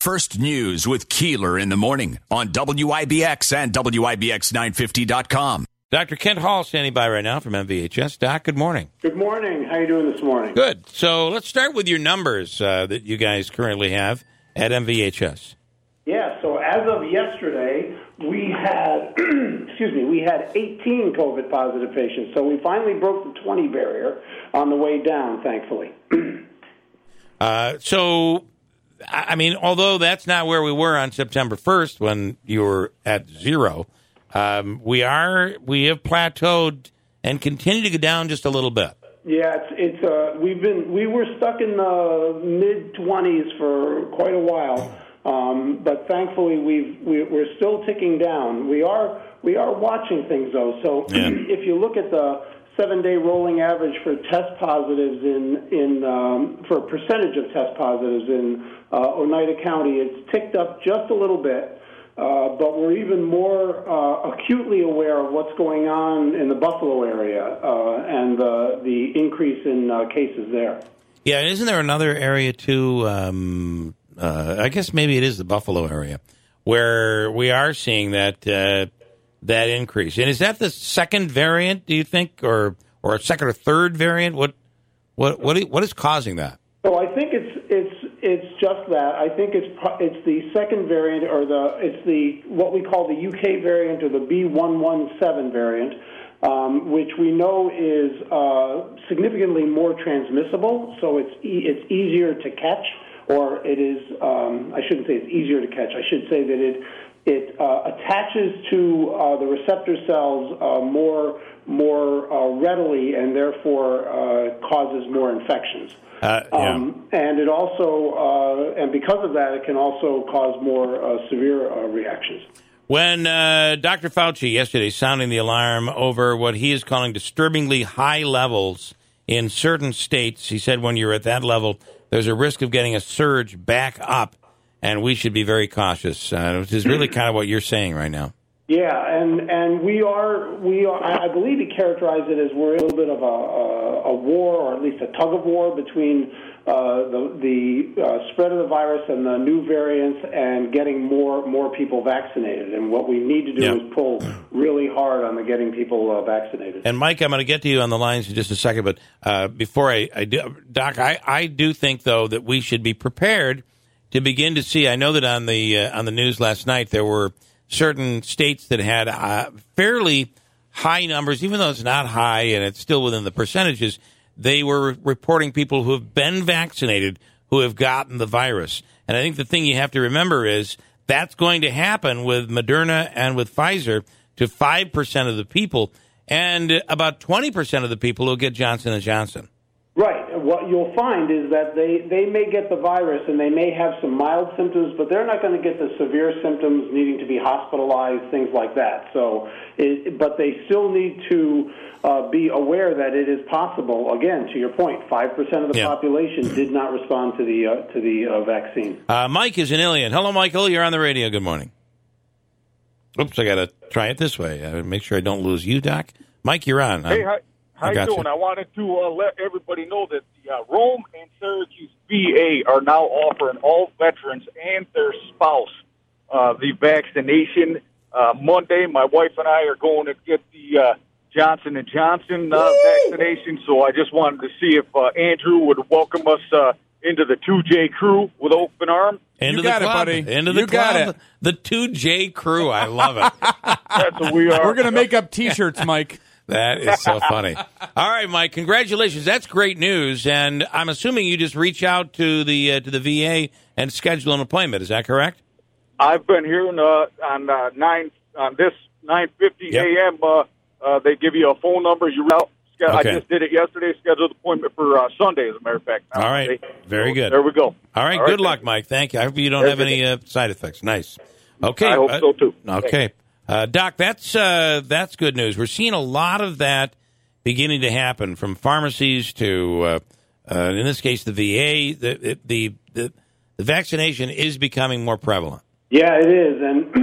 First News with Keeler in the morning on WIBX and WIBX950.com. Dr. Kent Hall standing by right now from MVHS. Doc, good morning. Good morning. How are you doing this morning? Good. So let's start with your numbers uh, that you guys currently have at MVHS. Yeah. So as of yesterday, we had excuse me, we had 18 COVID positive patients. So we finally broke the 20 barrier on the way down, thankfully. uh, so, I mean, although that's not where we were on September 1st when you were at zero. Um, we are we have plateaued and continue to go down just a little bit. Yeah, it's it's uh, we've been we were stuck in the mid twenties for quite a while, um, but thankfully we've we, we're still ticking down. We are we are watching things though. So Yeah. if you look at the seven day rolling average for test positives in in um, for percentage of test positives in uh, Oneida County, it's ticked up just a little bit. Uh, but we're even more uh, acutely aware of what's going on in the Buffalo area uh, and the, the increase in uh, cases there. Yeah, isn't there another area too? Um, uh, I guess maybe it is the Buffalo area where we are seeing that uh, that increase. And is that the second variant? Do you think, or or a second or third variant? What what what what is causing that? So I think it's it's it's just that. I think it's it's the second variant or the it's the what we call the UK variant or the B117 variant, um, which we know is uh, significantly more transmissible. So it's e- it's easier to catch, or it is. Um, I shouldn't say it's easier to catch. I should say that it it uh, attaches to uh, the receptor cells uh, more more uh, readily and therefore uh, causes more infections. Uh, yeah. Um, and it also, uh, and because of that, it can also cause more uh, severe uh, reactions. When uh, Dr. Fauci yesterday sounding the alarm over what he is calling disturbingly high levels in certain states, he said when you're at that level, there's a risk of getting a surge back up, and we should be very cautious. Uh, which is really kind of what you're saying right now. Yeah, and and we are we are. I believe he characterized it as we're a little bit of a, a, a war, or at least a tug of war between uh, the the uh, spread of the virus and the new variants, and getting more more people vaccinated. And what we need to do Yeah. is pull really hard on the getting people uh, vaccinated. And Mike, I'm going to get to you on the lines in just a second, but uh, before I, I do, Doc, I, I do think though that we should be prepared to begin to see. I know that on the uh, on the news last night there were certain states that had uh, fairly high numbers, even though it's not high and it's still within the percentages. They were reporting people who have been vaccinated who have gotten the virus. And I think the thing you have to remember is that's going to happen with Moderna and with Pfizer to 5% of the people and about 20% of the people who get Johnson & Johnson. Right. What you'll find is that they, they may get the virus and they may have some mild symptoms, but they're not going to get the severe symptoms needing to be hospitalized, things like that. So, it, but they still need to uh, be aware that it is possible. Again, to your point, five percent of the Yeah. population did not respond to the uh, to the uh, vaccine. Uh, Mike is in Ilion. Hello, Michael. You're on the radio. Good morning. Oops, I got to try it this way. Uh, make sure I don't lose you, Doc. Mike, you're on. Hey, Um, how, how I you doing? you. I wanted to uh, let everybody know that the uh, Rome and Syracuse VA are now offering all veterans and their spouse uh, the vaccination. Uh, Monday, my wife and I are going to get the uh, Johnson and Johnson uh, vaccination. So I just wanted to see if uh, Andrew would welcome us uh, into the 2J crew with open arms. Into You the got it, club. buddy. Into the You club. The 2J crew. I love it. That's what we are. We're going to make up T-shirts, Mike. That is so funny. All right, Mike. Congratulations. That's great news. And I'm assuming you just reach out to the uh, to the VA and schedule an appointment. Is that correct? I've been hearing uh, on uh, nine on this nine fifty Yep. a.m. Uh, uh, they give you a phone number. You out. Okay. I just did it yesterday. Scheduled appointment for uh, Sunday, as a matter of fact. All right. Very so good. There we go. All right. good luck, Mike. Thank you. I hope you don't have any uh, side effects. Nice. Okay. I hope uh, so, too. Okay, uh, Doc. That's uh, that's good news. We're seeing a lot of that beginning to happen from pharmacies to, uh, uh, in this case, the VA. The the the, the vaccination is becoming more prevalent. Yeah, it is, and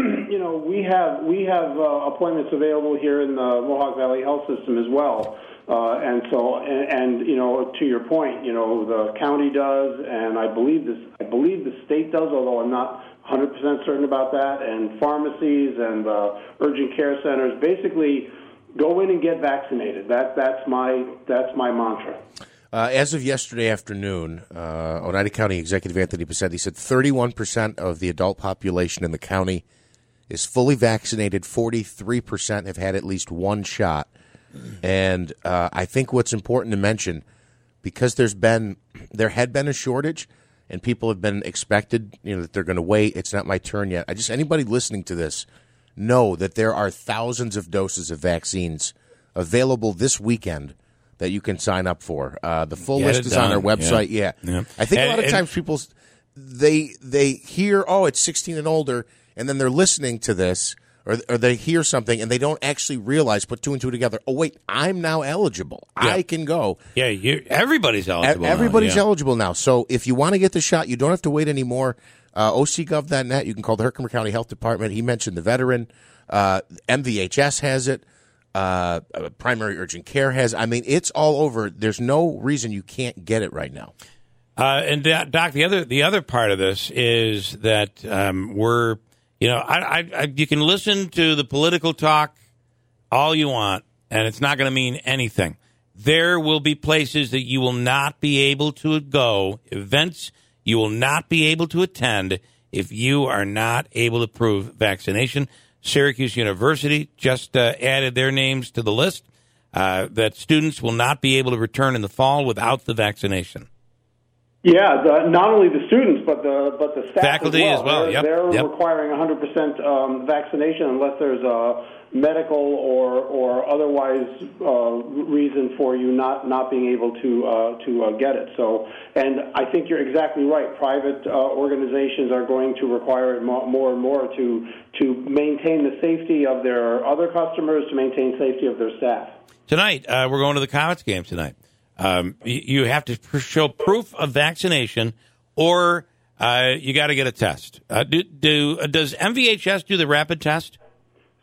know we have we have uh, appointments available here in the Mohawk Valley Health System as well. Uh, and so, and, and you know, to your point, you know, the county does, and I believe this, I believe the state does, although I'm not 100% certain about that. And pharmacies and uh, urgent care centers, basically, go in and get vaccinated. That that's my that's my mantra. Uh, as of yesterday afternoon, uh, Oneida County Executive Anthony Picente said 31% of the adult population in the county is fully vaccinated. 43% have had at least one shot. And uh, I think what's important to mention, because there's been there had been a shortage, and people have been expected, you know, that they're going to wait. It's not my turn yet. I just anybody listening to this know that there are thousands of doses of vaccines available this weekend that you can sign up for. Uh, the full Get list is on our website. Yeah, Yeah. I think a lot of and- times people they they hear oh it's 16 and older, and then they're listening to this. Or, or they hear something and they don't actually realize, put two and two together. Oh wait, I'm now eligible. I can go. Yeah, you, everybody's E- eligible. now, Everybody's yeah. eligible now. So if you want to get the shot, you don't have to wait anymore. Uh, OCGov.net, you can call the Herkimer County Health Department. He mentioned the veteran. Uh, MVHS has it. Uh, uh, primary urgent care has. I mean, it's all over. There's no reason you can't get it right now. Uh, and Doc, Doc, the other the other part of this is that um, we're you know I, I, I you can listen to the political talk all you want, and it's not going to mean anything. There will be places that you will not be able to go, events you will not be able to attend if you are not able to prove vaccination. Syracuse University just uh, added their names to the list uh, that students will not be able to return in the fall without the vaccination. Yeah, the, not only the students, but the but the staff Faculty as as well. well, They're, yep, they're yep. requiring 100% um, vaccination unless there's a medical or or otherwise uh, reason for you not not being able to uh, to uh, get it. So, and I think you're exactly right. Private uh, organizations are going to require it mo- more and more to to maintain the safety of their other customers, to maintain safety of their staff. Tonight, uh, we're going to the Comets game tonight. Um, you have to show proof of vaccination, or uh, you got to get a test. Uh, do, do uh, does MVHS do the rapid test?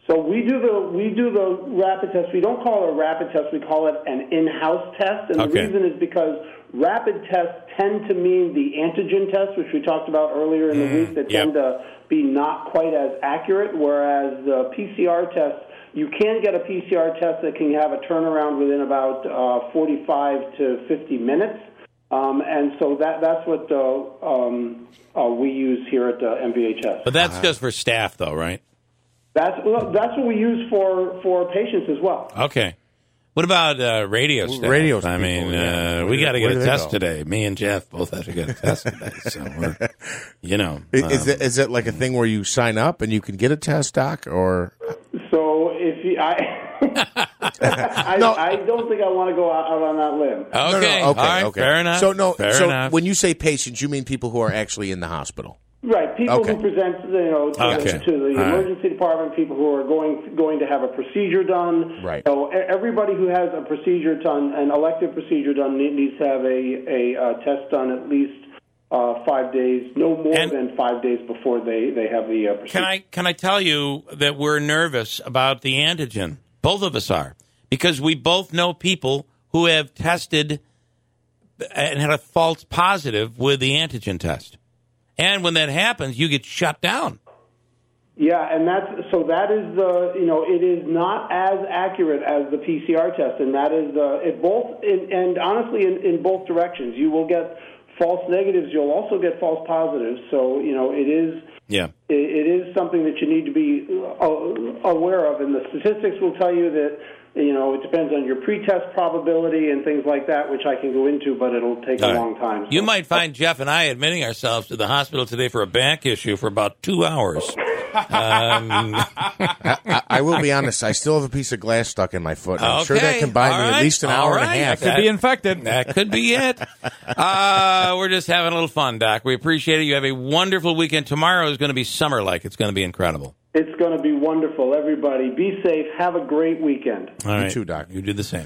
So we do the we do the rapid test. We don't call it a rapid test. We call it an in-house test, and Okay. the reason is because rapid tests tend to mean the antigen test, which we talked about earlier in the week, that Mm, yep. tend to be not quite as accurate. Whereas the PCR test, you can get a PCR test that can have a turnaround within about uh, 45 to 50 minutes. Um, and so that that's what uh, um, uh, we use here at uh, MVHS. But that's just for staff, though, right? That's well, that's what we use for for patients as well. Okay. What about uh, radio staff? radio I people, mean, yeah. uh, we got to get a test go? today. Me and Jeff both have to get a test today. So we're, you know, Is, um, is, it, is it like a thing where you sign up and you can get a test, doc, or So if you, I, I, No. I don't think I want to go out, out on that limb. okay, No, no, all right, fair enough. So no, fair so enough. when you say patients, you mean people who are actually in the hospital. People Okay. who present, you know, to, Okay. to the All right. emergency department, people who are going going to have a procedure done. Right. So everybody who has a procedure done, an elective procedure done, needs to have a a uh, test done at least uh, five days, no more And- than five days before they they have the uh, procedure. Can I can I tell you that we're nervous about the antigen? Both of us are because we both know people who have tested and had a false positive with the antigen test. And when that happens, you get shut down. Yeah, and that's so that is the you know it is not as accurate as the PCR test, and that is uh, it both in, and honestly in, in both directions. You will get false negatives. You'll also get false positives. So you know it is Yeah. it, it is something that you need to be uh, aware of, and the statistics will tell you that you know it depends on your pretest probability and things like that, which I can go into, but it'll take a All right. long time. You might find Jeff and I admitting ourselves to the hospital today for a back issue for about two hours. Um, I, I will be honest. I still have a piece of glass stuck in my foot. I'm sure that can buy all me right, at least an all hour right. and a half. That- Could be infected. That could be it. Uh, we're just having a little fun, Doc. We appreciate it. You have a wonderful weekend. Tomorrow is going to be summer like. It's going to be incredible. It's going to be wonderful. Everybody, be safe. Have a great weekend. All You too, Doc. You do the same.